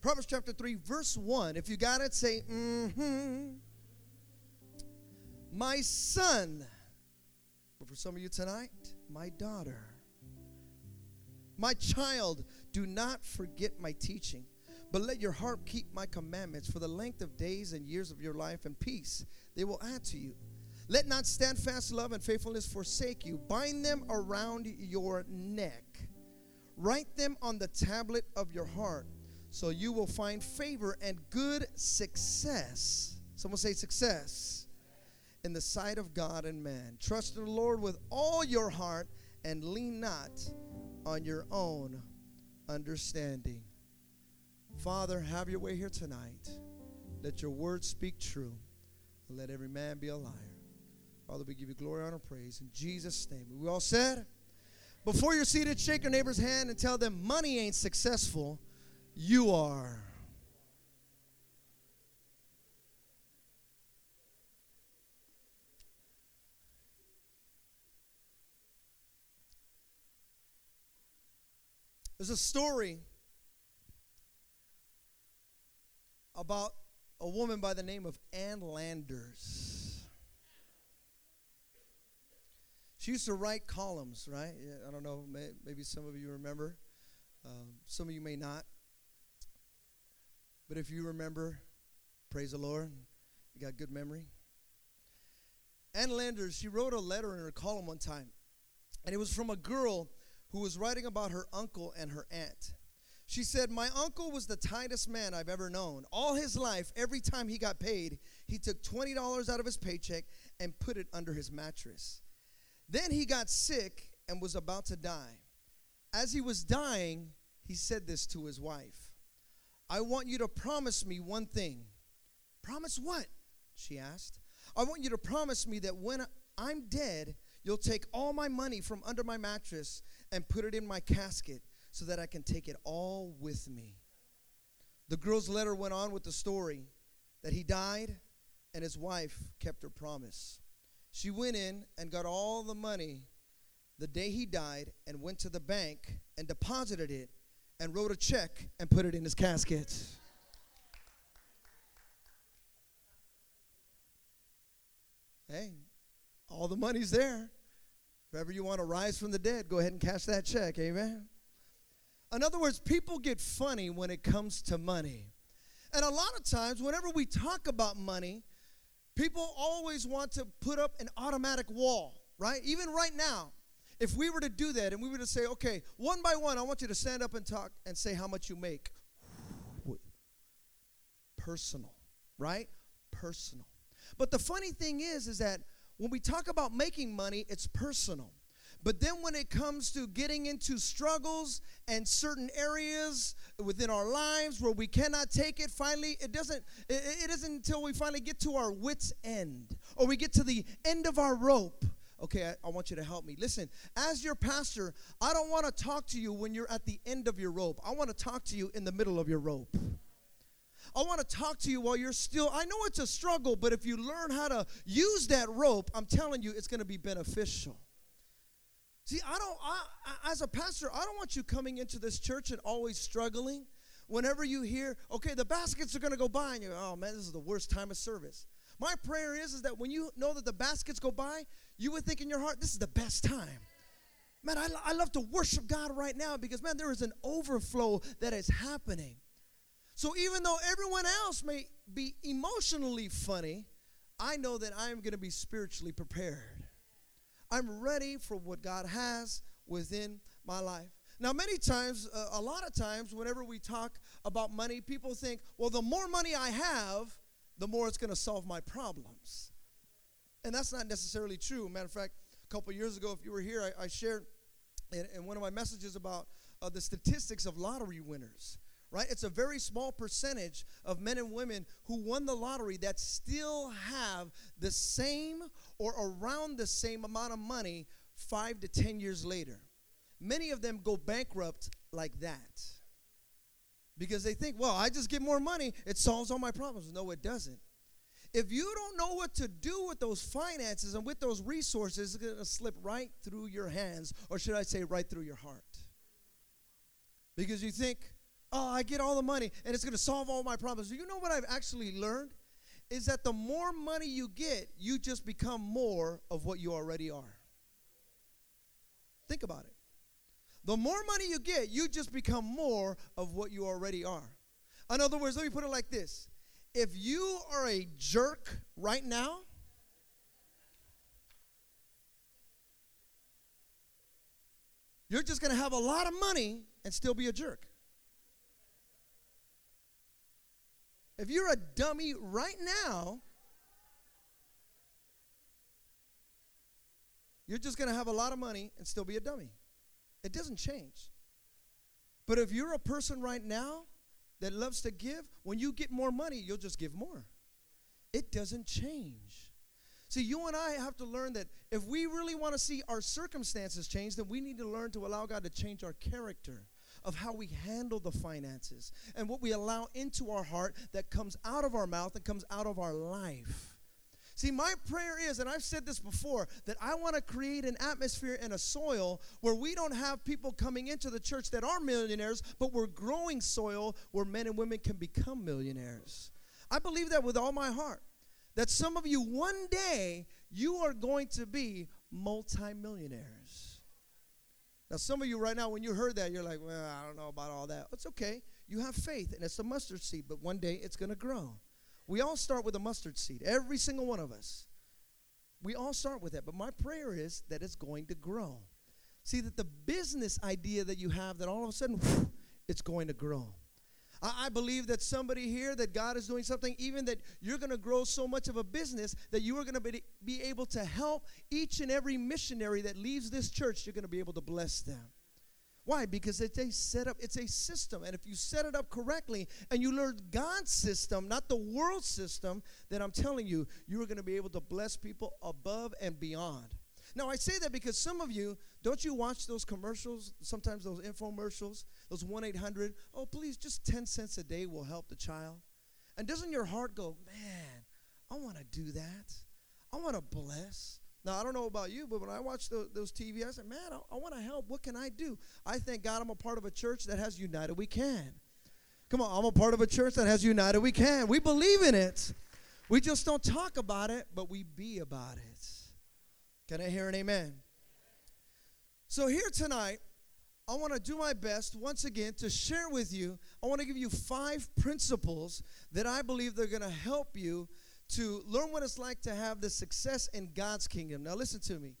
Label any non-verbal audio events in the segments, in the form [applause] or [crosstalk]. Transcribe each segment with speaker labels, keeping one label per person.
Speaker 1: Proverbs chapter 3, verse 1. If you got it, say, mm hmm. My son. But for some of you tonight, my daughter. My child, do not forget my teaching, but let your heart keep my commandments for the length of days and years of your life and peace they will add to you. Let not steadfast love and faithfulness forsake you. Bind them around your neck. Write them on the tablet of your heart, so you will find favor and good success. Someone say success in the sight of God and man. Trust in the Lord with all your heart and lean not on your own understanding. Father, have your way here tonight. Let your word speak true. And let every man be a liar. Father, we give you glory, honor, praise. In Jesus' name. We all said, before you're seated, shake your neighbor's hand and tell them money ain't successful. You are. There's a story about a woman by the name of Ann Landers. She used to write columns, right? I don't know, maybe some of you remember. Um, some of you may not. But if you remember, praise the Lord, you got good memory. Ann Landers, she wrote a letter in her column one time, and it was from a girl who was writing about her uncle and her aunt. She said, My uncle was the tightest man I've ever known. All his life, every time he got paid, he took $20 out of his paycheck and put it under his mattress. Then he got sick and was about to die. As he was dying, he said this to his wife I want you to promise me one thing. Promise what? She asked. I want you to promise me that when I'm dead, you'll take all my money from under my mattress and put it in my casket so that I can take it all with me. The girl's letter went on with the story that he died and his wife kept her promise. She went in and got all the money the day he died and went to the bank and deposited it and wrote a check and put it in his casket. Hey, all the money's there. If ever you want to rise from the dead, go ahead and cash that check. Amen. In other words, people get funny when it comes to money. And a lot of times, whenever we talk about money, people always want to put up an automatic wall, right? Even right now, if we were to do that and we were to say, okay, one by one, I want you to stand up and talk and say how much you make. Personal, right? Personal. But the funny thing is, is that when we talk about making money, it's personal. But then when it comes to getting into struggles and certain areas within our lives where we cannot take it, finally, it doesn't, it, it isn't until we finally get to our wits' end or we get to the end of our rope. Okay, I, I want you to help me. Listen, as your pastor, I don't want to talk to you when you're at the end of your rope. I want to talk to you in the middle of your rope. I want to talk to you while you're still. I know it's a struggle, but if you learn how to use that rope, I'm telling you, it's going to be beneficial. See, I don't, I, as a pastor, I don't want you coming into this church and always struggling. Whenever you hear, okay, the baskets are going to go by, and you're, oh man, this is the worst time of service. My prayer is, is that when you know that the baskets go by, you would think in your heart, this is the best time. Man, I, I love to worship God right now because, man, there is an overflow that is happening. So even though everyone else may be emotionally funny, I know that I am going to be spiritually prepared. I'm ready for what God has within my life. Now, many times, uh, a lot of times, whenever we talk about money, people think, well, the more money I have, the more it's going to solve my problems. And that's not necessarily true. Matter of fact, a couple years ago, if you were here, I, I shared in, in, one of my messages about uh, the statistics of lottery winners right? It's a very small percentage of men and women who won the lottery that still have the same or around the same amount of money five to ten years later. Many of them go bankrupt like that because they think, well, I just get more money, it solves all my problems. No, it doesn't. If you don't know what to do with those finances and with those resources, it's going to slip right through your hands, or should I say, right through your heart. Because you think, oh, I get all the money and it's going to solve all my problems. You know what I've actually learned? Is that the more money you get, you just become more of what you already are. Think about it. The more money you get, you just become more of what you already are. In other words, let me put it like this if you are a jerk right now, you're just going to have a lot of money and still be a jerk. If you're a dummy right now, you're just going to have a lot of money and still be a dummy. It doesn't change. But if you're a person right now that loves to give, when you get more money, you'll just give more. It doesn't change. See, you and I have to learn that if we really want to see our circumstances change, then we need to learn to allow God to change our character of how we handle the finances and what we allow into our heart that comes out of our mouth and comes out of our life. See, my prayer is, and I've said this before, that I want to create an atmosphere and a soil where we don't have people coming into the church that are millionaires, but we're growing soil where men and women can become millionaires. I believe that with all my heart. That some of you, one day, you are going to be multimillionaires. Now, some of you right now, when you heard that, you're like, well, I don't know about all that. It's okay. You have faith, and it's a mustard seed, but one day it's going to grow. We all start with a mustard seed, every single one of us. We all start with that, but my prayer is that it's going to grow. See, that the business idea that you have, that all of a sudden, whew, it's going to grow. I, I believe that somebody here, that God is doing something, even that you're going to grow so much of a business that you are going to be, be able to help each and every missionary that leaves this church, you're going to be able to bless them. Why? Because it's a setup, it's a system. And if you set it up correctly and you learn God's system, not the world system, then I'm telling you, you are going to be able to bless people above and beyond. Now, I say that because some of you, don't you watch those commercials, sometimes those infomercials, those 1 800, oh, please, just 10 cents a day will help the child? And doesn't your heart go, man, I want to do that? I want to bless. Now, I don't know about you, but when I watch the, those TV, I said, man, I, I want to help. What can I do? I thank God I'm a part of a church that has United We Can. Come on, I'm a part of a church that has United We Can. We believe in it. We just don't talk about it, but we be about it. Can I hear an amen? So, here tonight, I want to do my best once again to share with you. I want to give you five principles that I believe they're going to help you to learn what it's like to have the success in God's kingdom. Now, listen to me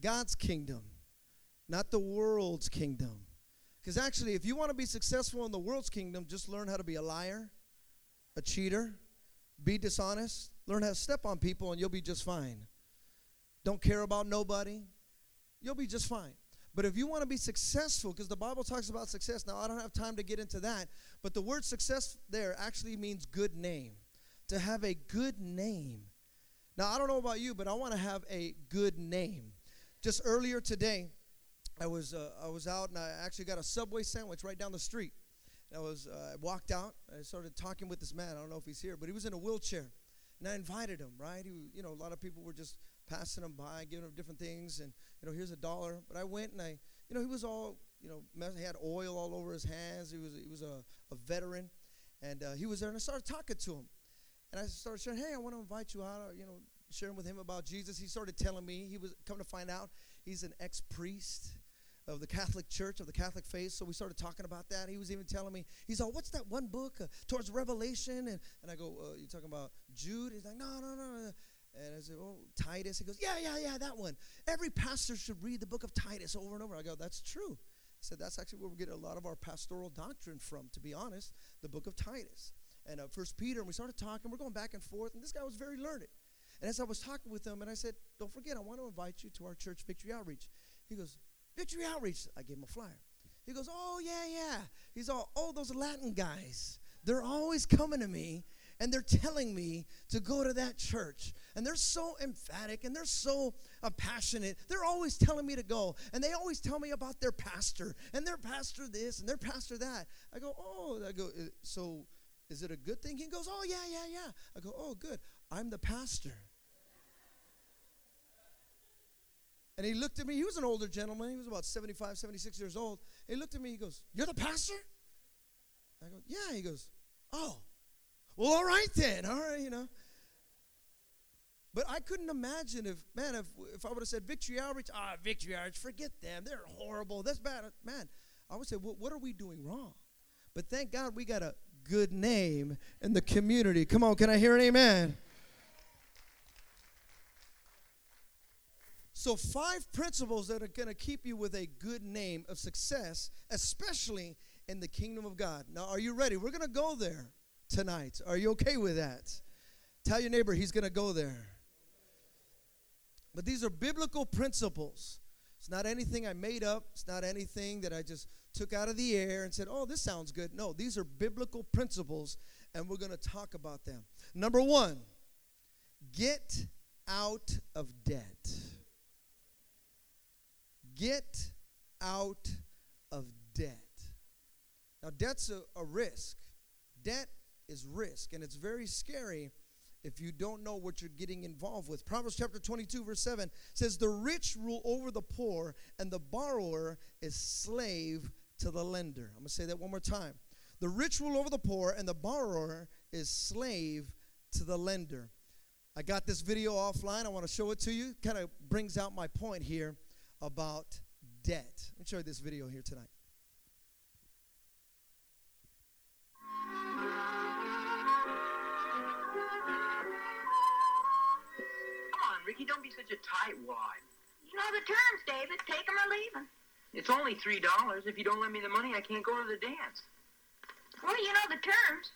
Speaker 1: God's kingdom, not the world's kingdom. Because actually, if you want to be successful in the world's kingdom, just learn how to be a liar, a cheater, be dishonest, learn how to step on people, and you'll be just fine. Don't care about nobody, you'll be just fine. But if you want to be successful, because the Bible talks about success, now I don't have time to get into that, but the word success there actually means good name to have a good name. Now, I don't know about you, but I want to have a good name. Just earlier today, I was uh, I was out and I actually got a Subway sandwich right down the street. I was uh, I walked out. I started talking with this man. I don't know if he's here, but he was in a wheelchair, and I invited him. Right, he, you know, a lot of people were just passing him by, giving him different things, and you know, here's a dollar. But I went and I, you know, he was all, you know, he had oil all over his hands. He was he was a, a veteran, and uh, he was there, and I started talking to him. And I started saying, hey, I want to invite you out, you know, sharing with him about Jesus. He started telling me, he was come to find out he's an ex-priest of the Catholic Church, of the Catholic faith. So we started talking about that. He was even telling me, he's all, what's that one book, uh, Towards Revelation? And, and I go, uh, you talking about Jude? He's like, no, no, no. And I said, oh, Titus. He goes, yeah, yeah, yeah, that one. Every pastor should read the book of Titus over and over. I go, that's true. I said, that's actually where we get a lot of our pastoral doctrine from, to be honest, the book of Titus and uh, First Peter, and we started talking. We're going back and forth, and this guy was very learned. And as I was talking with him, and I said, "Don't forget, I want to invite you to our church Victory Outreach." He goes, "Victory Outreach." I gave him a flyer. He goes, "Oh yeah, yeah." He's all, "Oh, those Latin guys. They're always coming to me." and they're telling me to go to that church. And they're so emphatic and they're so uh, passionate. They're always telling me to go. And they always tell me about their pastor and their pastor this and their pastor that. I go, oh, I go, uh, so is it a good thing? He goes, Oh, yeah, yeah, yeah. I go, Oh, good. I'm the pastor. And he looked at me. He was an older gentleman. He was about 75, 76 years old. He looked at me. He goes, You're the pastor? I go, Yeah. He goes, Oh, well, all right then. All right, you know. But I couldn't imagine if, man, if, if I would have said Victory Outreach, ah, Victory Outreach, forget them. They're horrible. That's bad. Man, I would say, well, what are we doing wrong? But thank God we got a good name in the community. Come on, can I hear an amen? So, five principles that are going to keep you with a good name of success, especially in the kingdom of God. Now, are you ready? We're going to go there tonight. Are you okay with that? Tell your neighbor he's going to go there. But these are biblical principles. It's not anything I made up, it's not anything that I just took out of the air and said, oh, this sounds good. No, these are biblical principles, and we're going to talk about them. Number one, get out of debt. Get out of debt. Now, debt's a, a risk. Debt is risk, and it's very scary if you don't know what you're getting involved with. Proverbs chapter 22, verse 7 says, The rich rule over the poor, and the borrower is slave to the lender. I'm going to say that one more time. The rich rule over the poor, and the borrower is slave to the lender. I got this video offline. I want to show it to you. Kind of brings out my point here about debt. Let me show you this video here tonight.
Speaker 2: Come on, Ricky, don't be such a tightwad.
Speaker 3: You know the terms, David. Take them or leave them.
Speaker 2: It's only three dollars. If you don't lend me the money, I can't go to the dance.
Speaker 3: Well, you know the terms.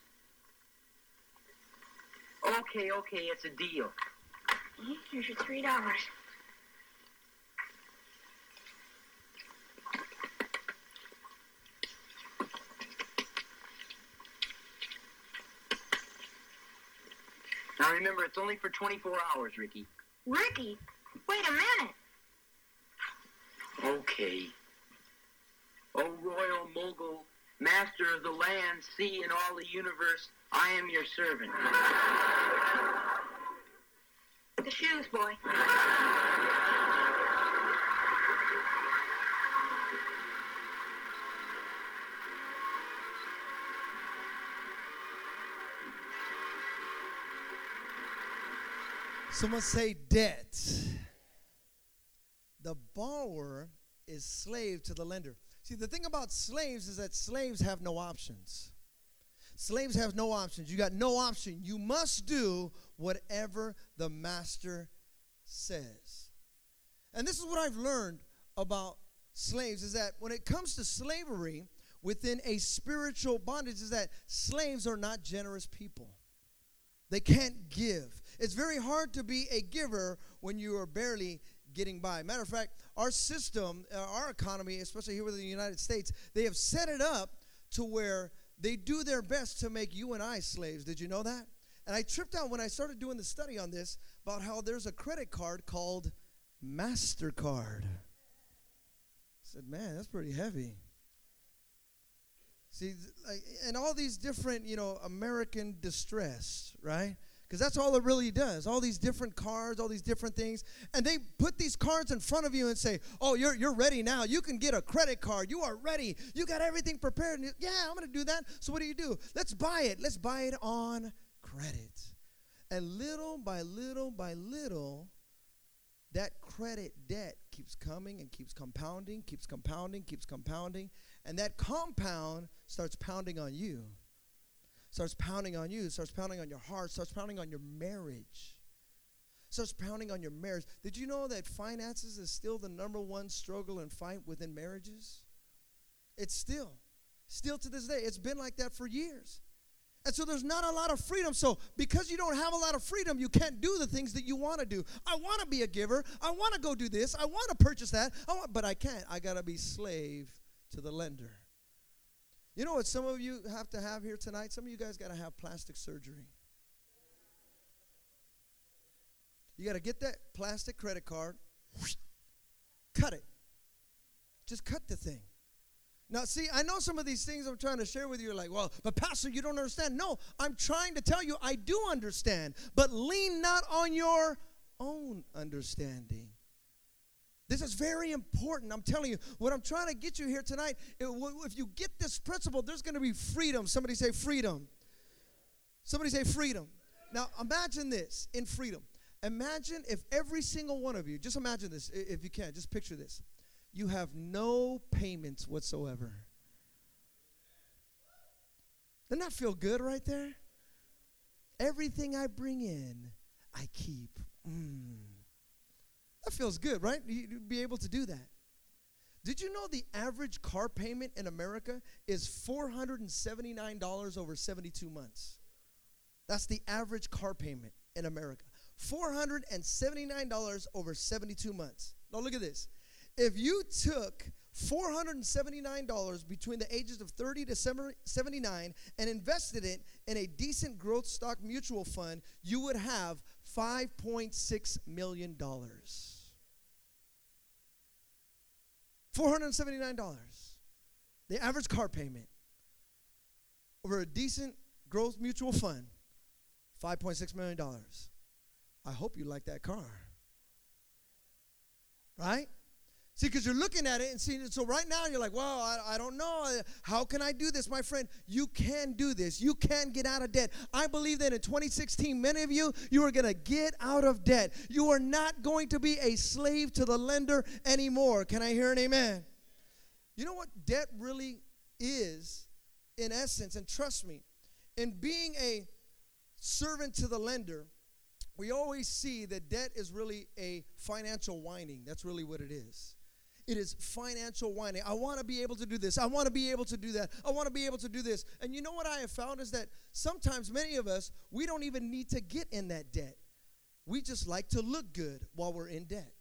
Speaker 2: Okay, okay, it's a deal. Mm-hmm.
Speaker 3: Here's your three dollars.
Speaker 2: Now remember, it's only for 24 hours, Ricky.
Speaker 3: Ricky, wait a minute.
Speaker 2: Okay. O royal mogul, master of the land, sea, and all the universe, I am your servant.
Speaker 3: The shoes, boy.
Speaker 1: Someone say debt. The borrower is slave to the lender. See, the thing about slaves is that slaves have no options. Slaves have no options. You got no option. You must do whatever the master says. And this is what I've learned about slaves is that when it comes to slavery within a spiritual bondage is that slaves are not generous people. They can't give. It's very hard to be a giver when you are barely getting by. Matter of fact, our system, uh, our economy, especially here within the United States, they have set it up to where they do their best to make you and I slaves. Did you know that? And I tripped out when I started doing the study on this about how there's a credit card called MasterCard. I said, man, that's pretty heavy. See, like, and all these different, you know, American distress, right? Because that's all it really does. All these different cards, all these different things. And they put these cards in front of you and say, Oh, you're, you're ready now. You can get a credit card. You are ready. You got everything prepared. And yeah, I'm going to do that. So what do you do? Let's buy it. Let's buy it on credit. And little by little by little, that credit debt keeps coming and keeps compounding, keeps compounding, keeps compounding. And that compound starts pounding on you starts pounding on you, starts pounding on your heart, starts pounding on your marriage, starts pounding on your marriage. Did you know that finances is still the number one struggle and fight within marriages? It's still, still to this day. It's been like that for years. And so there's not a lot of freedom. So because you don't have a lot of freedom, you can't do the things that you want to do. I want to be a giver. I want to go do this. I want to purchase that. I want, but I can't. I got to be slave to the lender. You know what some of you have to have here tonight? Some of you guys got to have plastic surgery. You got to get that plastic credit card, [sniffs] cut it. Just cut the thing. Now, see, I know some of these things I'm trying to share with you are like, well, but Pastor, you don't understand. No, I'm trying to tell you I do understand, but lean not on your own understanding. This is very important. I'm telling you, what I'm trying to get you here tonight, if you get this principle, there's going to be freedom. Somebody say freedom. Somebody say freedom. Now, imagine this in freedom. Imagine if every single one of you, just imagine this, if you can, just picture this. You have no payments whatsoever. Doesn't that feel good right there? Everything I bring in, I keep. Mm. That feels good, right? You'd be able to do that. Did you know the average car payment in America is $479 over 72 months? That's the average car payment in America. $479 over 72 months. Now look at this. If you took $479 between the ages of 30 to 79 and invested it in a decent growth stock mutual fund, you would have $5.6 million. $479. The average car payment over a decent growth mutual fund, $5.6 million. I hope you like that car. Right? See, because you're looking at it and seeing it. So right now you're like, well, I, I don't know. How can I do this? My friend, you can do this. You can get out of debt. I believe that in 2016, many of you, you are going to get out of debt. You are not going to be a slave to the lender anymore. Can I hear an amen? You know what debt really is, in essence, and trust me, in being a servant to the lender, we always see that debt is really a financial whining. That's really what it is. It is financial whining. I want to be able to do this. I want to be able to do that. I want to be able to do this. And you know what I have found is that sometimes many of us, we don't even need to get in that debt. We just like to look good while we're in debt.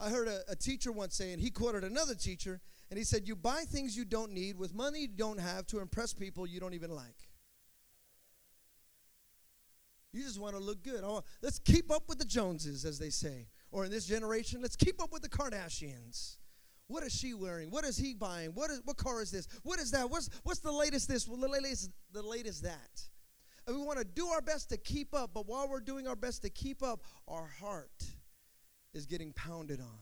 Speaker 1: I heard a, a teacher once saying, he quoted another teacher, and he said, You buy things you don't need with money you don't have to impress people you don't even like. You just want to look good. Oh, let's keep up with the Joneses, as they say or in this generation, let's keep up with the Kardashians. What is she wearing? What is he buying? What is what car is this? What is that? What's what's the latest this? Well, the latest the latest that. And we want to do our best to keep up, but while we're doing our best to keep up, our heart is getting pounded on.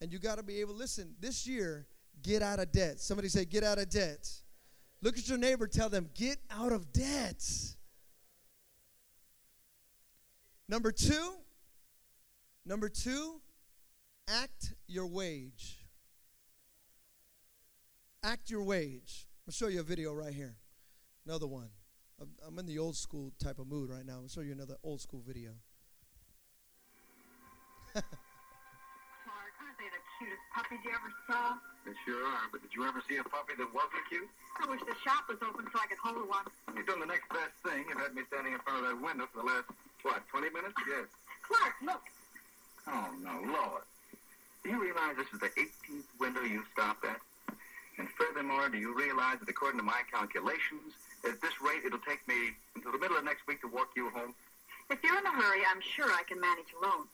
Speaker 1: And you got to be able listen, this year, get out of debt. Somebody say get out of debt. Look at your neighbor, tell them get out of debt. Number 2, Number two, act your wage. Act your wage. I'll show you a video right here. Another one. I'm in the old school type of mood right now. I'll show you another old school video.
Speaker 4: Clark, aren't they the cutest puppies you ever saw?
Speaker 5: They sure are, but did you ever see a puppy that wasn't cute?
Speaker 4: I wish the shop was open so I could hold one.
Speaker 5: You've done the next best thing. You've had me standing in front of that window for the last, what, 20 minutes? Yes.
Speaker 4: Clark, look.
Speaker 5: Oh, no, Lord. Do you realize this is the 18th window you've stopped at? And furthermore, do you realize that according to my calculations, at this rate, it'll take me until the middle of next week to walk you home?
Speaker 4: If you're in a hurry, I'm sure I can manage alone.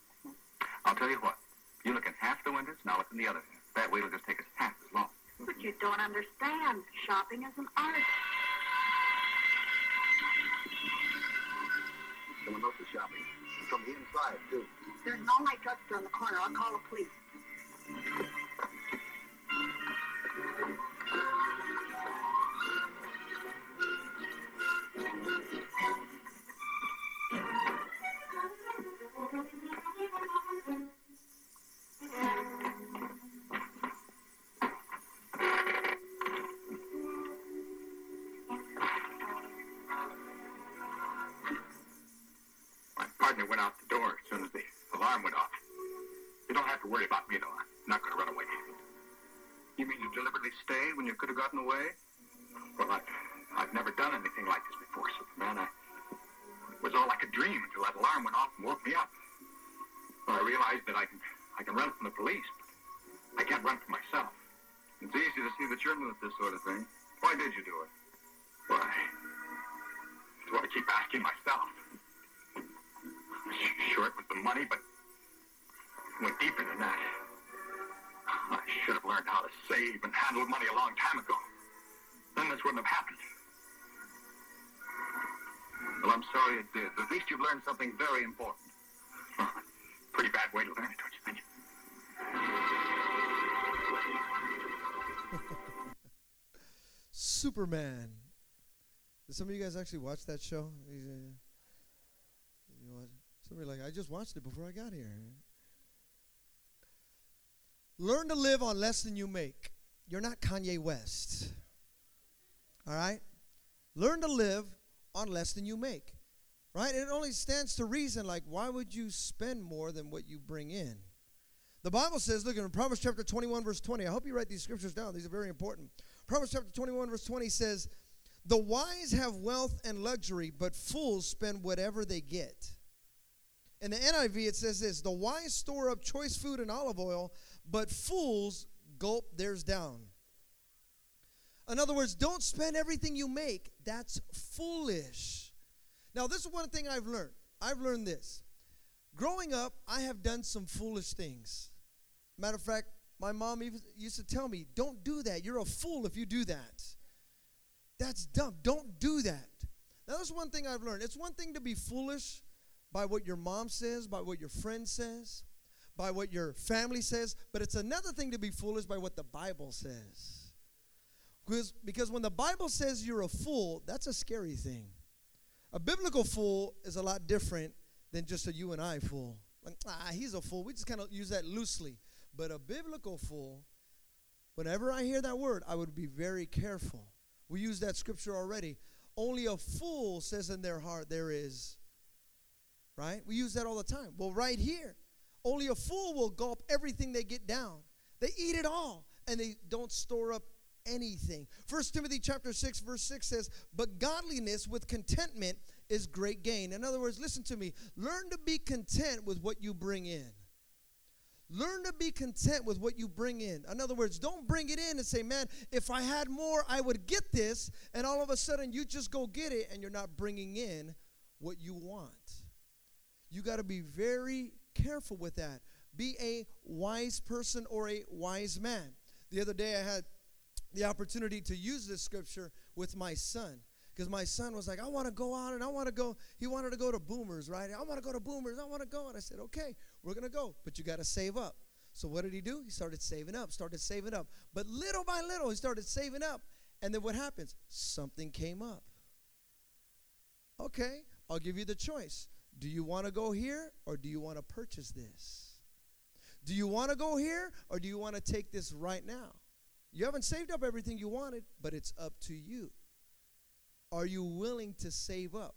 Speaker 5: I'll tell you what. You look in half the windows, and I'll look in the other. That way it'll just take us half as long.
Speaker 4: But you don't understand. Shopping is an art.
Speaker 5: Someone else is shopping. From the inside, too.
Speaker 4: There's an all-night drugstore in the corner. I'll call the police.
Speaker 5: Could have gotten away? Well, I, I've never done anything like this before, Superman. I, it was all like a dream until that alarm went off and woke me up. Well, I realized that I can, I can run from the police, but I can't run from myself. It's easy to see that you're at this sort of thing. Why did you do it? Why? That's what I keep asking myself. Sure, it was the money, but it went deeper than that. Should have learned how to save and handle money a long time ago. Then this wouldn't have happened. Well, I'm sorry it did. At least you've learned something very important. [laughs] Pretty bad way to learn it, don't you think?
Speaker 1: Superman. Did some of you guys actually watch that show? You uh, know Somebody like, I just watched it before I got here. Learn to live on less than you make. You're not Kanye West. All right? Learn to live on less than you make. Right? It only stands to reason like, why would you spend more than what you bring in? The Bible says, look in Proverbs chapter 21, verse 20. I hope you write these scriptures down. These are very important. Proverbs chapter 21, verse 20 says, The wise have wealth and luxury, but fools spend whatever they get. In the NIV, it says this The wise store up choice food and olive oil, but fools gulp theirs down. In other words, don't spend everything you make. That's foolish. Now, this is one thing I've learned. I've learned this. Growing up, I have done some foolish things. Matter of fact, my mom even used to tell me, don't do that. You're a fool if you do that. That's dumb. Don't do that. Now, that's one thing I've learned. It's one thing to be foolish by what your mom says, by what your friend says, by what your family says, but it's another thing to be foolish by what the Bible says. Because, because when the Bible says you're a fool, that's a scary thing. A biblical fool is a lot different than just a you and I fool. Like, ah, he's a fool. We just kind of use that loosely. But a biblical fool, whenever I hear that word, I would be very careful. We use that scripture already. Only a fool says in their heart there is. Right? We use that all the time. Well, right here, only a fool will gulp everything they get down. They eat it all and they don't store up anything. First Timothy chapter 6 verse 6 says, "But godliness with contentment is great gain." In other words, listen to me. Learn to be content with what you bring in. Learn to be content with what you bring in. In other words, don't bring it in and say, man, if I had more, I would get this. And all of a sudden, you just go get it and you're not bringing in what you want. You got to be very careful with that. Be a wise person or a wise man. The other day, I had the opportunity to use this scripture with my son because my son was like, I want to go out and I want to go. He wanted to go to Boomers, right? I want to go to Boomers. I want to go. And I said, okay, we're going to go, but you got to save up. So what did he do? He started saving up, started saving up. But little by little, he started saving up. And then what happens? Something came up. Okay, I'll give you the choice. Do you want to go here or do you want to purchase this? Do you want to go here or do you want to take this right now? You haven't saved up everything you wanted, but it's up to you. Are you willing to save up?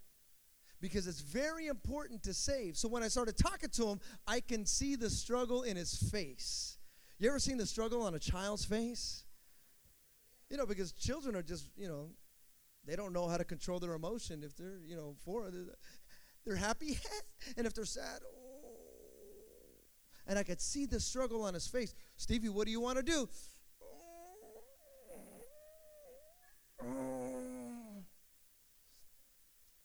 Speaker 1: Because it's very important to save. So when I started talking to him, I can see the struggle in his face. You ever seen the struggle on a child's face? You know, because children are just, you know, they don't know how to control their emotion. If they're, you know, four, they're, happy, [laughs] and if they're sad, oh. And I could see the struggle on his face. Stevie, what do you want to do?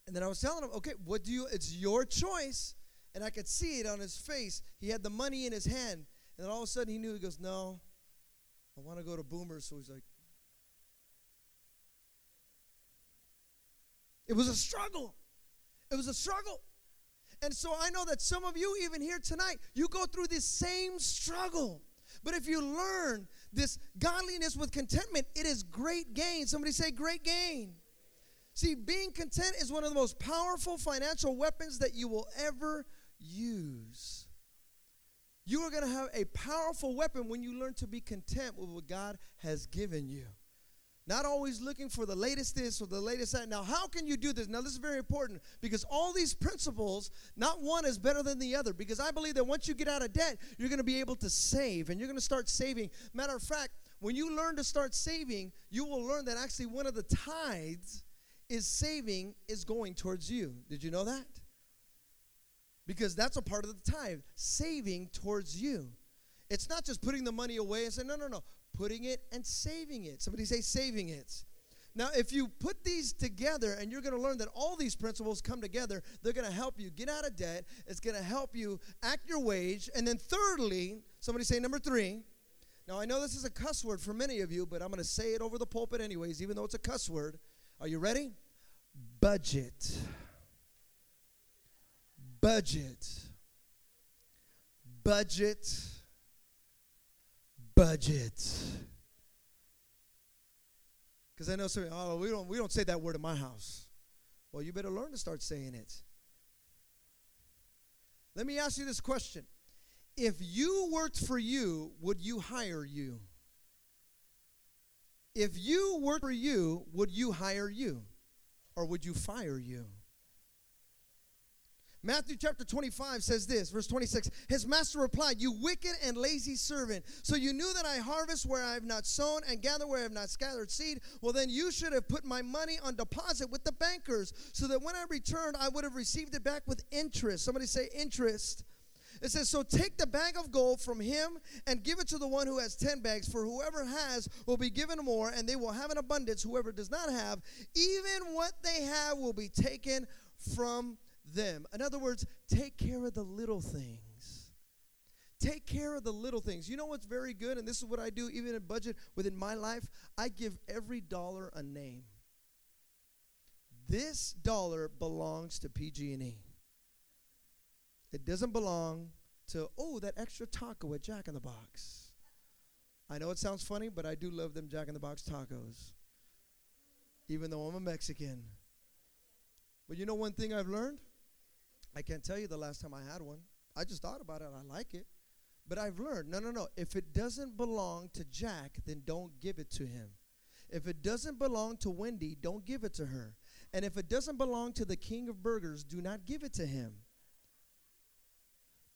Speaker 1: And then I was telling him, okay, what do you, it's your choice. And I could see it on his face. He had the money in his hand. And then all of a sudden he knew, he goes, no, I want to go to Boomers. So he's like, it was a struggle. It was a struggle. And so I know that some of you, even here tonight, you go through this same struggle. But if you learn this godliness with contentment, it is great gain. Somebody say, great gain. See, being content is one of the most powerful financial weapons that you will ever use. You are going to have a powerful weapon when you learn to be content with what God has given you. Not always looking for the latest this or the latest that. Now, how can you do this? Now, this is very important because all these principles, not one is better than the other. Because I believe that once you get out of debt, you're going to be able to save and you're going to start saving. Matter of fact, when you learn to start saving, you will learn that actually one of the tithes is saving is going towards you. Did you know that? Because that's a part of the tithe, saving towards you. It's not just putting the money away and saying, no, no, no, putting it and saving it. Somebody say saving it. Now, if you put these together and you're going to learn that all these principles come together, they're going to help you get out of debt. It's going to help you act your wage. And then, thirdly, somebody say number three. Now, I know this is a cuss word for many of you, but I'm going to say it over the pulpit anyways, even though it's a cuss word. Are you ready? Budget. Budget. Budget. Budget. Because I know some, oh, we don't, we don't say that word in my house. Well, you better learn to start saying it. Let me ask you this question. If you worked for you, would you hire you? If you worked for you, would you hire you? Or would you fire you? Matthew chapter 25 says this, verse 26 His master replied, You wicked and lazy servant. So you knew that I harvest where I have not sown and gather where I have not scattered seed. Well, then you should have put my money on deposit with the bankers, so that when I returned, I would have received it back with interest. Somebody say interest. It says, So take the bag of gold from him and give it to the one who has 10 bags, for whoever has will be given more, and they will have an abundance. Whoever does not have, even what they have will be taken from them. In other words, take care of the little things. Take care of the little things. You know what's very good, and this is what I do even in budget within my life? I give every dollar a name. This dollar belongs to PG&E. It doesn't belong to, oh, that extra taco at Jack in the Box. I know it sounds funny, but I do love them Jack in the Box tacos. Even though I'm a Mexican. But you know one thing I've learned? I can't tell you the last time I had one. I just thought about it. I like it. But I've learned no, no, no. If it doesn't belong to Jack, then don't give it to him. If it doesn't belong to Wendy, don't give it to her. And if it doesn't belong to the king of burgers, do not give it to him.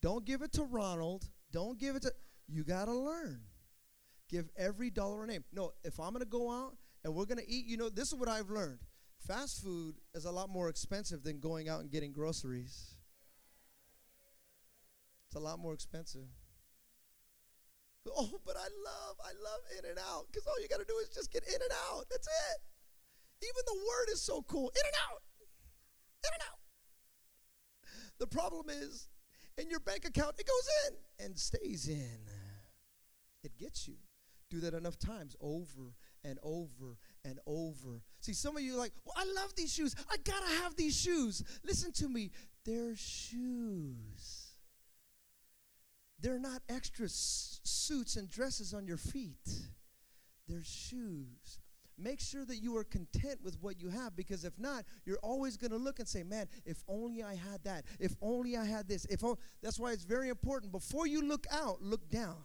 Speaker 1: Don't give it to Ronald. Don't give it to. You got to learn. Give every dollar a name. No, if I'm going to go out and we're going to eat, you know, this is what I've learned. Fast food is a lot more expensive than going out and getting groceries. It's a lot more expensive. Oh, but I love, I love In and Out because all you got to do is just get in and out. That's it. Even the word is so cool. In and out. In and out. The problem is, in your bank account, it goes in and stays in. It gets you. Do that enough times over and over and over. See, some of you like, well, I love these shoes. I gotta have these shoes. Listen to me. They're shoes. They're not extra s- suits and dresses on your feet. They're shoes. Make sure that you are content with what you have because if not, you're always going to look and say, "Man, if only I had that. If only I had this." If o-. that's why it's very important before you look out, look down.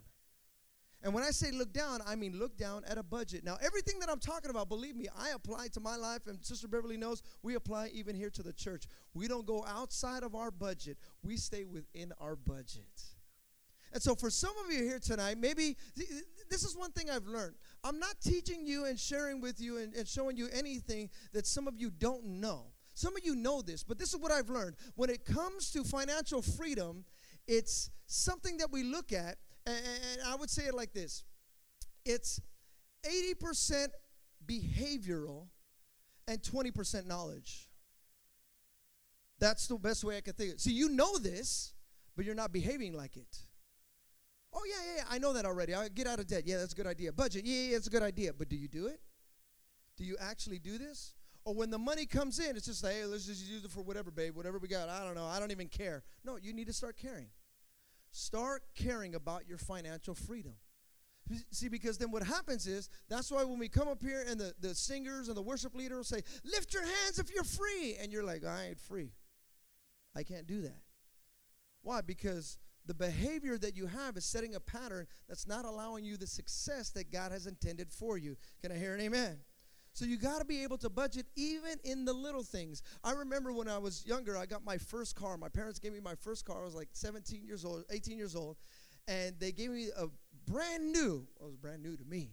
Speaker 1: And when I say look down, I mean look down at a budget. Now, everything that I'm talking about, believe me, I apply to my life, and Sister Beverly knows we apply even here to the church. We don't go outside of our budget, we stay within our budget. And so, for some of you here tonight, maybe this is one thing I've learned. I'm not teaching you and sharing with you and, and showing you anything that some of you don't know. Some of you know this, but this is what I've learned. When it comes to financial freedom, it's something that we look at and, I would say it like this it's 80% behavioral and 20% knowledge. That's the best way I can think of it. See, you know this, but you're not behaving like it. Oh, yeah, yeah, yeah, I know that already. I get out of debt. Yeah, that's a good idea. Budget. Yeah, yeah, it's a good idea. But do you do it? Do you actually do this? Or when the money comes in, it's just like, hey, let's just use it for whatever, babe, whatever we got. I don't know. I don't even care. No, you need to start caring. Start caring about your financial freedom. See, because then what happens is that's why when we come up here and the, the singers and the worship leader will say, Lift your hands if you're free. And you're like, I ain't free. I can't do that. Why? Because the behavior that you have is setting a pattern that's not allowing you the success that God has intended for you. Can I hear an amen? So you got to be able to budget even in the little things. I remember when I was younger, I got my first car. My parents gave me my first car. I was like 17 years old, 18 years old, and they gave me a brand new. Well, it was brand new to me.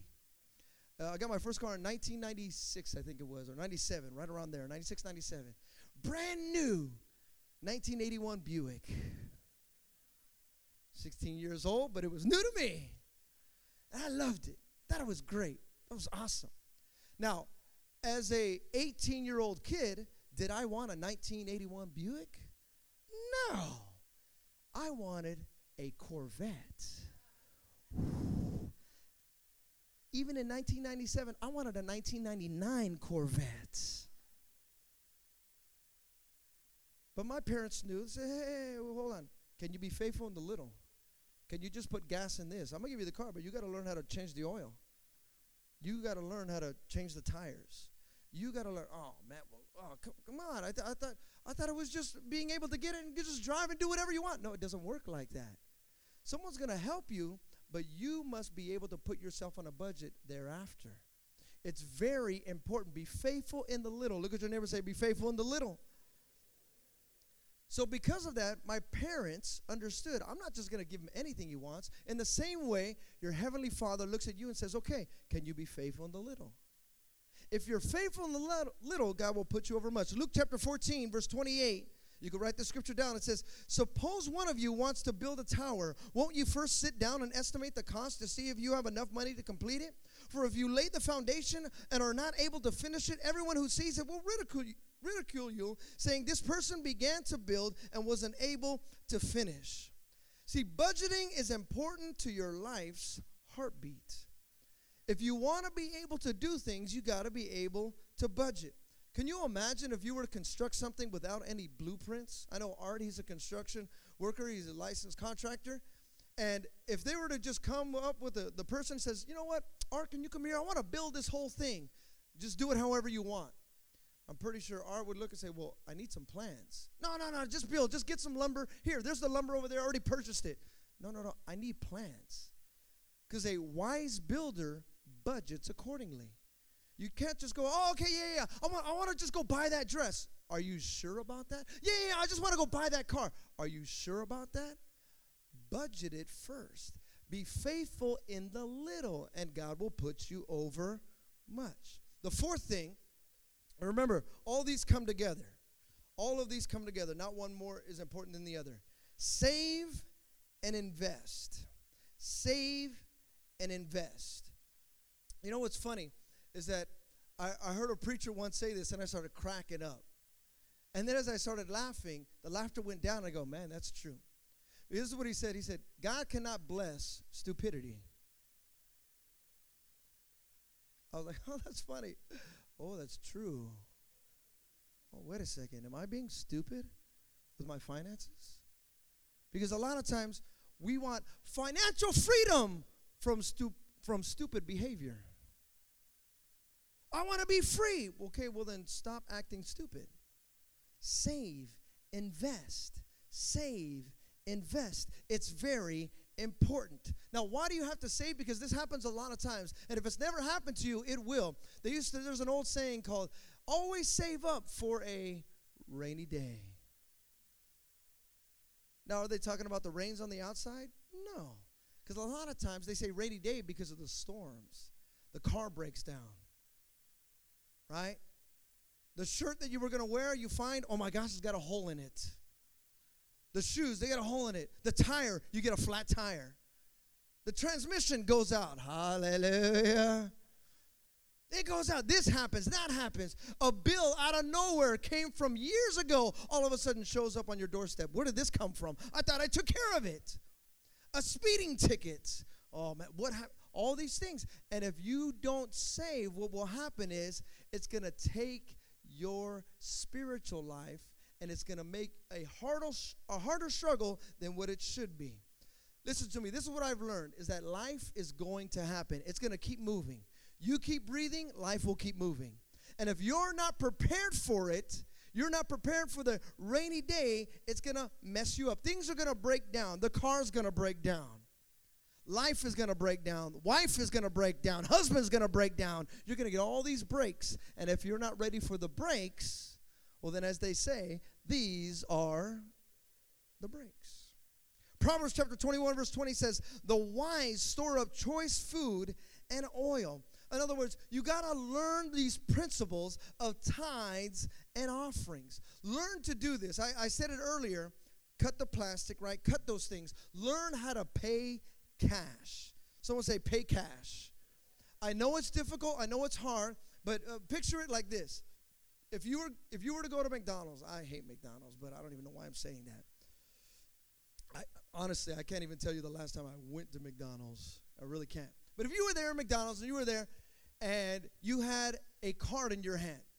Speaker 1: Uh, I got my first car in 1996, I think it was, or 97, right around there, 96, 97. Brand new 1981 Buick. 16 years old, but it was new to me. And I loved it. It was great. That was awesome. Now, as a 18 year old kid, did I want a 1981 Buick? No. I wanted a Corvette. Even in 1997, I wanted a 1999 Corvette. But my parents knew, they said, hey, well, hold on. Can you be faithful in the little? Can you just put gas in this? I'm going to give you the car, but you got to learn how to change the oil. You got to learn how to change the tires. You got to learn. Oh man, well, oh come, come on. I, th- I thought I thought it was just being able to get in and just drive and do whatever you want. No, it doesn't work like that. Someone's going to help you, but you must be able to put yourself on a budget thereafter. It's very important. Be faithful in the little. Look at your neighbor say, Be faithful in the little. So, because of that, my parents understood I'm not just going to give him anything he wants. In the same way, your heavenly father looks at you and says, Okay, can you be faithful in the little? If you're faithful in the little, God will put you over much. Luke chapter 14, verse 28. You can write the scripture down. It says, Suppose one of you wants to build a tower. Won't you first sit down and estimate the cost to see if you have enough money to complete it? For if you lay the foundation and are not able to finish it, everyone who sees it will ridicule you, ridicule you, saying, This person began to build and was unable to finish. See, budgeting is important to your life's heartbeat. If you want to be able to do things, you got to be able to budget. Can you imagine if you were to construct something without any blueprints? I know Art, he's a construction worker, he's a licensed contractor. And if they were to just come up with the, the person says, you know what, Art, can you come here? I want to build this whole thing. Just do it however you want. I'm pretty sure Art would look and say, Well, I need some plans. No, no, no, just build. Just get some lumber. Here, there's the lumber over there. I already purchased it. No, no, no. I need plans. Because a wise builder budgets accordingly. You can't just go, oh, okay, yeah, yeah. I want, I want to just go buy that dress. Are you sure about that? Yeah, yeah, I just want to go buy that car. Are you sure about that? Budget it first. Be faithful in the little, and God will put you over much. The fourth thing remember, all these come together. All of these come together. Not one more is important than the other. Save and invest. Save and invest. You know what's funny is that I, I heard a preacher once say this and I started cracking up. And then as I started laughing, the laughter went down. I go, man, that's true. This is what he said. He said, God cannot bless stupidity. I was like, [laughs] oh, that's funny. Oh, that's true. Oh, wait a second. Am I being stupid with my finances? Because a lot of times we want financial freedom from, stu- from stupid behavior. I want to be free. Okay, well, then stop acting stupid. Save, invest, save, invest. It's very important. Now, why do you have to save? Because this happens a lot of times. And if it's never happened to you, it will. They used to, there's an old saying called, always save up for a rainy day. Now, are they talking about the rains on the outside? No. Because a lot of times they say rainy day because of the storms. The car breaks down. Right? The shirt that you were going to wear, you find, oh my gosh, it's got a hole in it. The shoes, they got a hole in it. The tire, you get a flat tire. The transmission goes out. Hallelujah. It goes out. This happens. That happens. A bill out of nowhere came from years ago, all of a sudden shows up on your doorstep. Where did this come from? I thought I took care of it. A speeding ticket. Oh, man. What happened? All these things. And if you don't save, what will happen is it's going to take your spiritual life and it's going to make a harder, a harder struggle than what it should be. Listen to me. This is what I've learned is that life is going to happen. It's going to keep moving. You keep breathing, life will keep moving. And if you're not prepared for it, you're not prepared for the rainy day, it's going to mess you up. Things are going to break down. The car's going to break down. Life is going to break down. Wife is going to break down. Husband's going to break down. You're going to get all these breaks. And if you're not ready for the breaks, well, then, as they say, these are the breaks. Proverbs chapter 21, verse 20 says, The wise store up choice food and oil. In other words, you got to learn these principles of tithes and offerings. Learn to do this. I, I said it earlier cut the plastic, right? Cut those things. Learn how to pay cash. Someone say, pay cash. I know it's difficult, I know it's hard, but uh, picture it like this if you were if you were to go to McDonald's, I hate McDonald's, but I don't even know why I'm saying that. I honestly I can't even tell you the last time I went to McDonald's. I really can't. But if you were there at McDonald's and you were there and you had a card in your hand, and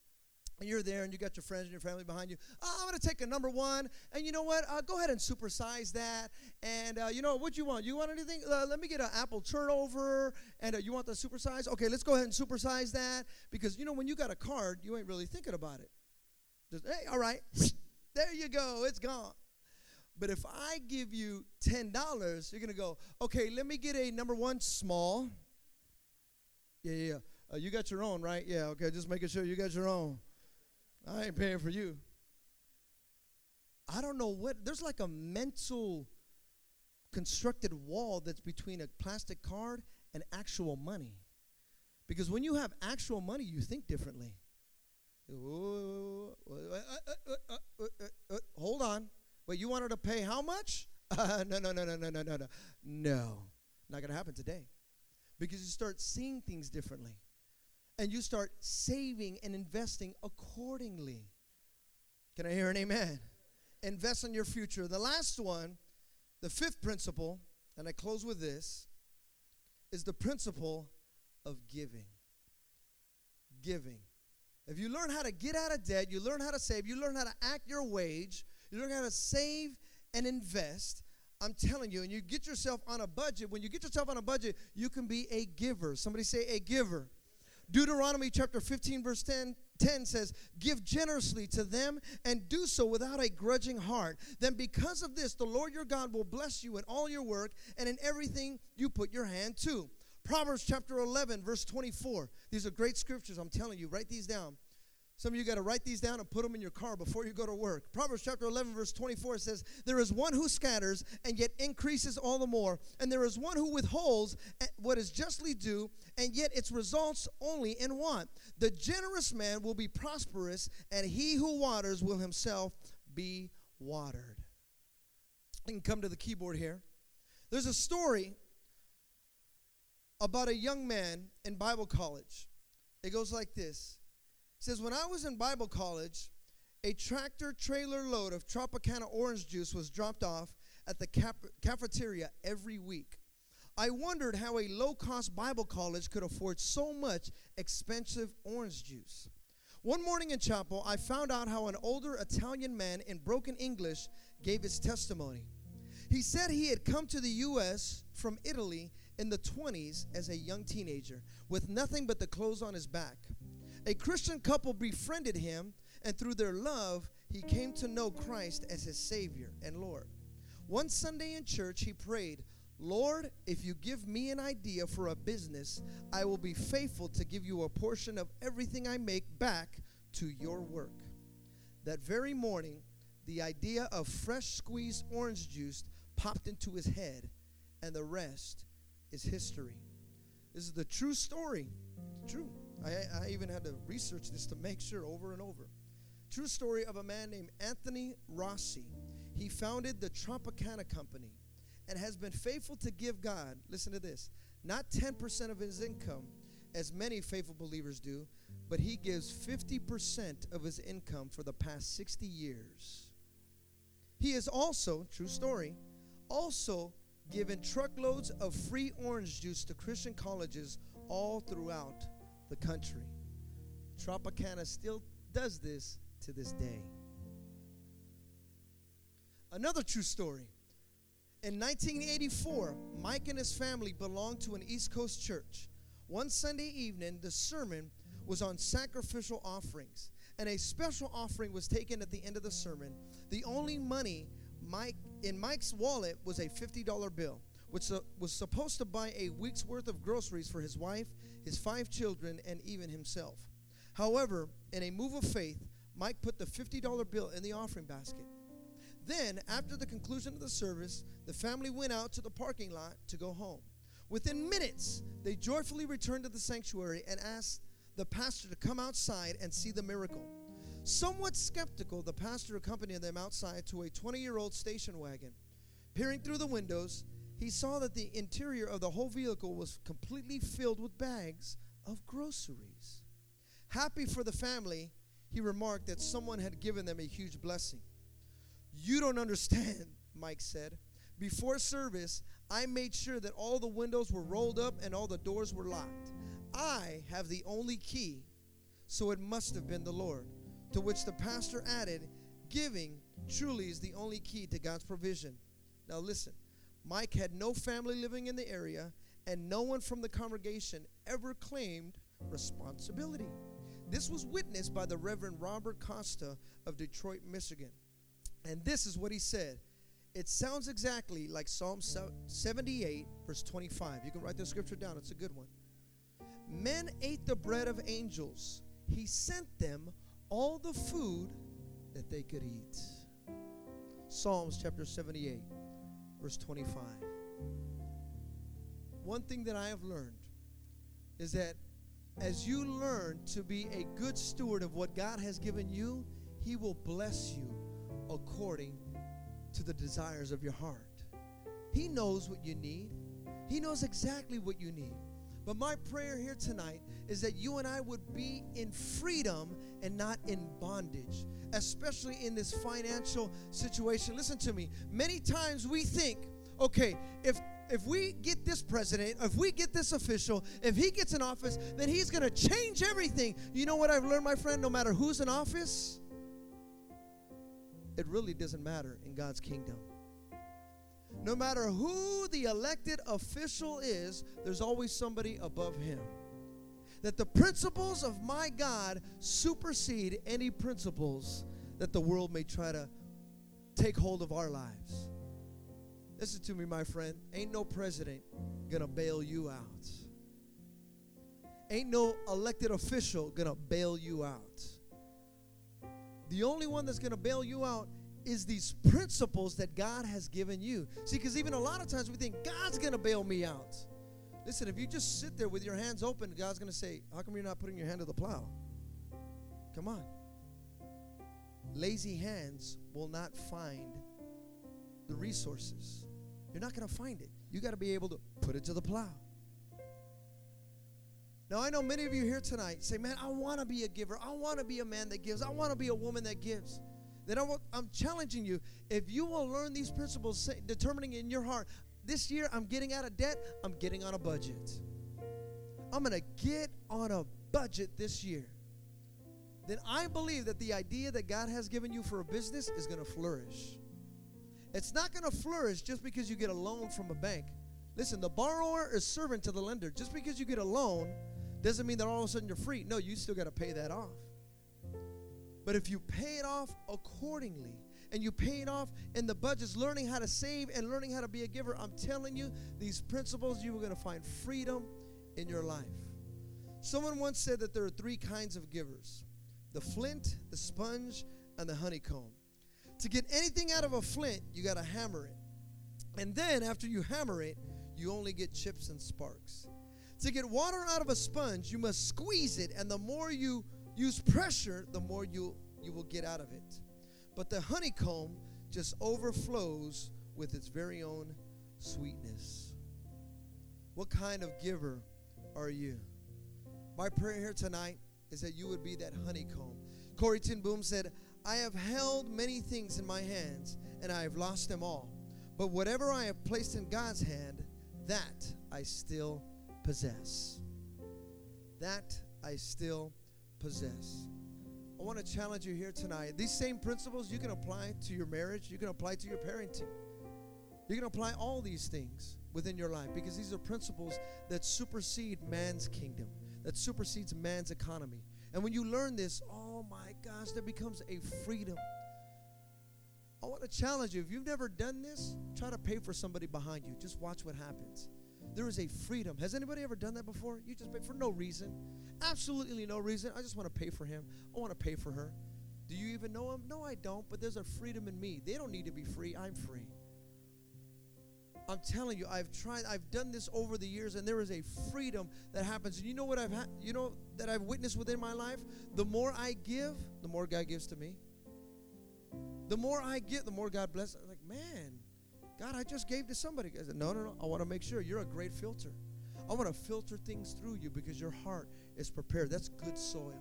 Speaker 1: you're there and you got your friends and your family behind you. Oh, I'm going to take a number one. And you know what? Uh, go ahead and supersize that. And uh, you know, what you want? You want anything? Uh, let me get an apple turnover. And uh, you want the supersize? Okay, let's go ahead and supersize that. Because, you know, when you got a card, you ain't really thinking about it. Just, hey, all right. [laughs] there you go. It's gone. But if I give you $10, you're going to go, okay, let me get a number one small. Yeah, yeah, yeah. Uh, you got your own, right? Yeah, okay, just making sure you got your own. I ain't paying for you. I don't know what, there's like a mental constructed wall that's between a plastic card and actual money. Because when you have actual money, you think differently. Hold on. Wait, you wanted to pay how much? [laughs] no, no, no, no, no, no, no, no. No. Not going to happen today. Because you start seeing things differently and you start saving and investing accordingly. Can I hear an amen? Invest in your future. The last one, the fifth principle, and I close with this, is the principle of giving. Giving. If you learn how to get out of debt, you learn how to save, you learn how to act your wage, you learn how to save and invest, I'm telling you, and you get yourself on a budget, when you get yourself on a budget, you can be a giver. Somebody say a giver. Deuteronomy chapter 15, verse 10, 10 says, Give generously to them and do so without a grudging heart. Then, because of this, the Lord your God will bless you in all your work and in everything you put your hand to. Proverbs chapter 11, verse 24. These are great scriptures. I'm telling you, write these down. Some of you got to write these down and put them in your car before you go to work. Proverbs chapter 11, verse 24 says, There is one who scatters and yet increases all the more, and there is one who withholds what is justly due, and yet its results only in want. The generous man will be prosperous, and he who waters will himself be watered. I can come to the keyboard here. There's a story about a young man in Bible college. It goes like this says, When I was in Bible college, a tractor trailer load of Tropicana orange juice was dropped off at the cap- cafeteria every week. I wondered how a low cost Bible college could afford so much expensive orange juice. One morning in chapel, I found out how an older Italian man in broken English gave his testimony. He said he had come to the U.S. from Italy in the 20s as a young teenager with nothing but the clothes on his back. A Christian couple befriended him, and through their love, he came to know Christ as his Savior and Lord. One Sunday in church, he prayed, Lord, if you give me an idea for a business, I will be faithful to give you a portion of everything I make back to your work. That very morning, the idea of fresh squeezed orange juice popped into his head, and the rest is history. This is the true story. It's true. I, I even had to research this to make sure over and over. True story of a man named Anthony Rossi. He founded the Tropicana Company and has been faithful to give God, listen to this, not 10% of his income, as many faithful believers do, but he gives 50% of his income for the past 60 years. He is also, true story, also given truckloads of free orange juice to Christian colleges all throughout the country. Tropicana still does this to this day. Another true story. In 1984, Mike and his family belonged to an East Coast church. One Sunday evening, the sermon was on sacrificial offerings, and a special offering was taken at the end of the sermon. The only money Mike in Mike's wallet was a $50 bill which was supposed to buy a week's worth of groceries for his wife, his five children, and even himself. However, in a move of faith, Mike put the $50 bill in the offering basket. Then, after the conclusion of the service, the family went out to the parking lot to go home. Within minutes, they joyfully returned to the sanctuary and asked the pastor to come outside and see the miracle. Somewhat skeptical, the pastor accompanied them outside to a 20 year old station wagon. Peering through the windows, he saw that the interior of the whole vehicle was completely filled with bags of groceries. Happy for the family, he remarked that someone had given them a huge blessing. You don't understand, Mike said. Before service, I made sure that all the windows were rolled up and all the doors were locked. I have the only key, so it must have been the Lord. To which the pastor added, Giving truly is the only key to God's provision. Now, listen, Mike had no family living in the area, and no one from the congregation ever claimed responsibility. This was witnessed by the Reverend Robert Costa of Detroit, Michigan. And this is what he said. It sounds exactly like Psalm 78, verse 25. You can write the scripture down, it's a good one. Men ate the bread of angels, he sent them all the food that they could eat. Psalms chapter 78, verse 25. One thing that I have learned is that as you learn to be a good steward of what God has given you, He will bless you according to the desires of your heart. He knows what you need, He knows exactly what you need. But my prayer here tonight is that you and I would be in freedom and not in bondage, especially in this financial situation. Listen to me. Many times we think, okay, if if we get this president, if we get this official, if he gets in office, then he's going to change everything. You know what I've learned, my friend? No matter who's in office, it really doesn't matter in God's kingdom. No matter who the elected official is, there's always somebody above him. That the principles of my God supersede any principles that the world may try to take hold of our lives. Listen to me, my friend. Ain't no president gonna bail you out. Ain't no elected official gonna bail you out. The only one that's gonna bail you out is these principles that God has given you. See, because even a lot of times we think God's to bail me out. Listen, if you just sit there with your hands open, God's going to say, How come you're not putting your hand to the plow? Come on. Lazy hands will not find the resources. You're not going to find it. You got to be able to put it to the plow. Now, I know many of you here tonight say, Man, I want to be a giver. I want to be a man that gives. I want to be a woman that gives then I'm challenging you. If you will learn these principles, determining in your heart, this year I'm getting out of debt, I'm getting on a budget. I'm going to get on a budget this year. Then I believe that the idea that God has given you for a business is going to flourish. It's not going to flourish just because you get a loan from a bank. Listen, the borrower is servant to the lender. Just because you get a loan doesn't mean that all of a sudden you're free. No, you still got to pay that off. But if you pay it off accordingly, and you pay it off in the budgets, learning how to save and learning how to be a giver, I'm telling you, these principles, you are going to find freedom in your life. Someone once said that there are three kinds of givers the flint, the sponge, and the honeycomb. To get anything out of a flint, you got to hammer it. And then after you hammer it, you only get chips and sparks. To get water out of a sponge, you must squeeze it, and the more you use pressure, the more you you will get out of it. But the honeycomb just overflows with its very own sweetness. What kind of giver are you? My prayer here tonight is that you would be that honeycomb. Corrie ten Boom said, I have held many things in my hands, and I have lost them all. But whatever I have placed in God's hand, that I still possess. That I still possess. I want to challenge you here tonight. These same principles you can apply to your marriage, you can apply to your parenting. You can apply all these things within your life because these are principles that supersede man's kingdom, that supersedes man's economy. And when you learn this, oh my gosh, there becomes a freedom. I want to challenge you. If you've never done this, try to pay for somebody behind you. Just watch what happens. There is a freedom. Has anybody ever done that before? You just pay for no reason. Absolutely no reason. I just want to pay for him. I want to pay for her. Do you even know him? No, I don't, but there's a freedom in me. They don't need to be free. I'm free. I'm telling you, I've tried, I've done this over the years, and there is a freedom that happens. And you know what I've had, you know that I've witnessed within my life? The more I give, the more God gives to me. The more I give, the more God blesses. I'm like, man, God, I just gave to somebody. I said, no, no, no. I want to make sure you're a great filter. I want to filter things through you because your heart is prepared. That's good soil.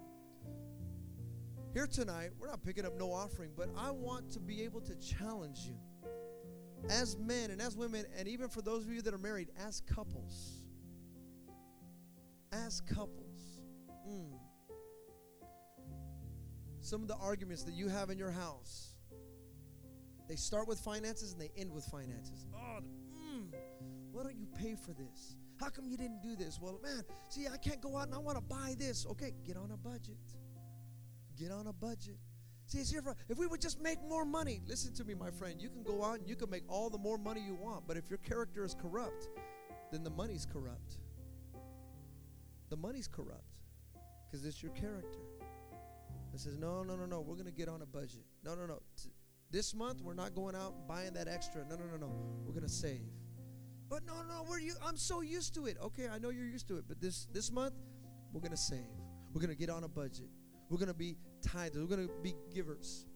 Speaker 1: Here tonight, we're not picking up no offering, but I want to be able to challenge you as men and as women, and even for those of you that are married, as couples. As couples. Mm. some of the arguments that you have in your house, they start with finances and they end with finances. Oh, mm, why don't you pay for this? How come you didn't do this? Well, man, see, I can't go out and I want to buy this. Okay, get on a budget. Get on a budget. See, it's here for, if we would just make more money, listen to me, my friend. You can go out and you can make all the more money you want, but if your character is corrupt, then the money's corrupt. The money's corrupt because it's your character. It says, no, no, no, no, we're going to get on a budget. No, no, no. This month, we're not going out and buying that extra. No, no, no, no. We're to save. But no, no, we're you. I'm so used to it. Okay, I know you're used to it, but this this month, we're to save. We're to get on a budget. We're to be tithers. We're to be givers.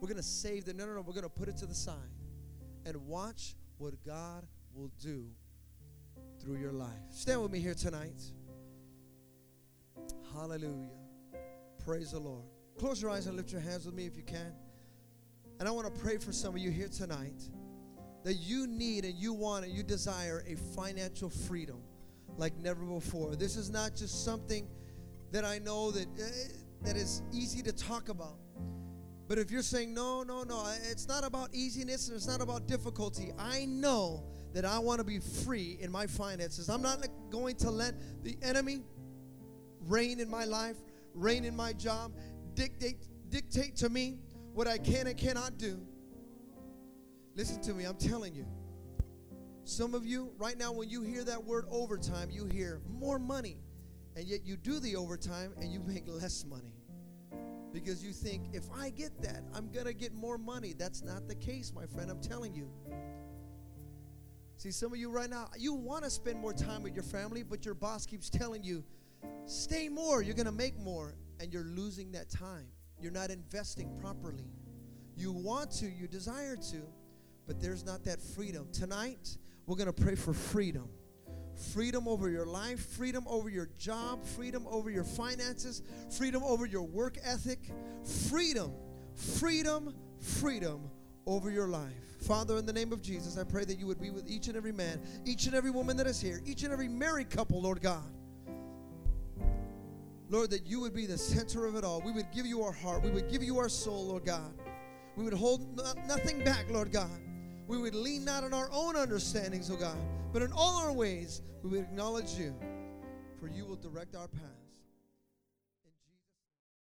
Speaker 1: We're to save the no, no, no. We're to put it to the side and watch what God will do through your life. Stand with me here tonight. Hallelujah. Praise the Lord. Close your eyes and lift your hands with me if you can. And I want to pray for some of you here tonight that you need and you want and you desire a financial freedom like never before. This is not just something that I know that uh, that is easy to talk about. But if you're saying no, no, no, it's not about easiness and it's not about difficulty. I know that I want to be free in my finances. I'm not going to let the enemy reign in my life, reign in my job, dictate dictate to me what I can and cannot do. Listen to me, I'm telling you. Some of you, right now, when you hear that word overtime, you hear more money. And yet you do the overtime and you make less money. Because you think, if I get that, I'm going to get more money. That's not the case, my friend. I'm telling you. See, some of you right now, you want to spend more time with your family, but your boss keeps telling you, stay more, you're going to make more, and you're losing that time. You're not investing properly. You want to, you desire to, but there's not that freedom. Tonight, we're going to pray for freedom freedom over your life, freedom over your job, freedom over your finances, freedom over your work ethic, freedom, freedom, freedom over your life. Father, in the name of Jesus, I pray that you would be with each and every man, each and every woman that is here, each and every married couple, Lord God. Lord, that you would be the center of it all. We would give you our heart. We would give you our soul, Lord God. We would hold no- nothing back, Lord God. We would lean not on our own understandings, oh God, but in all our ways we would acknowledge you, for you will direct our path.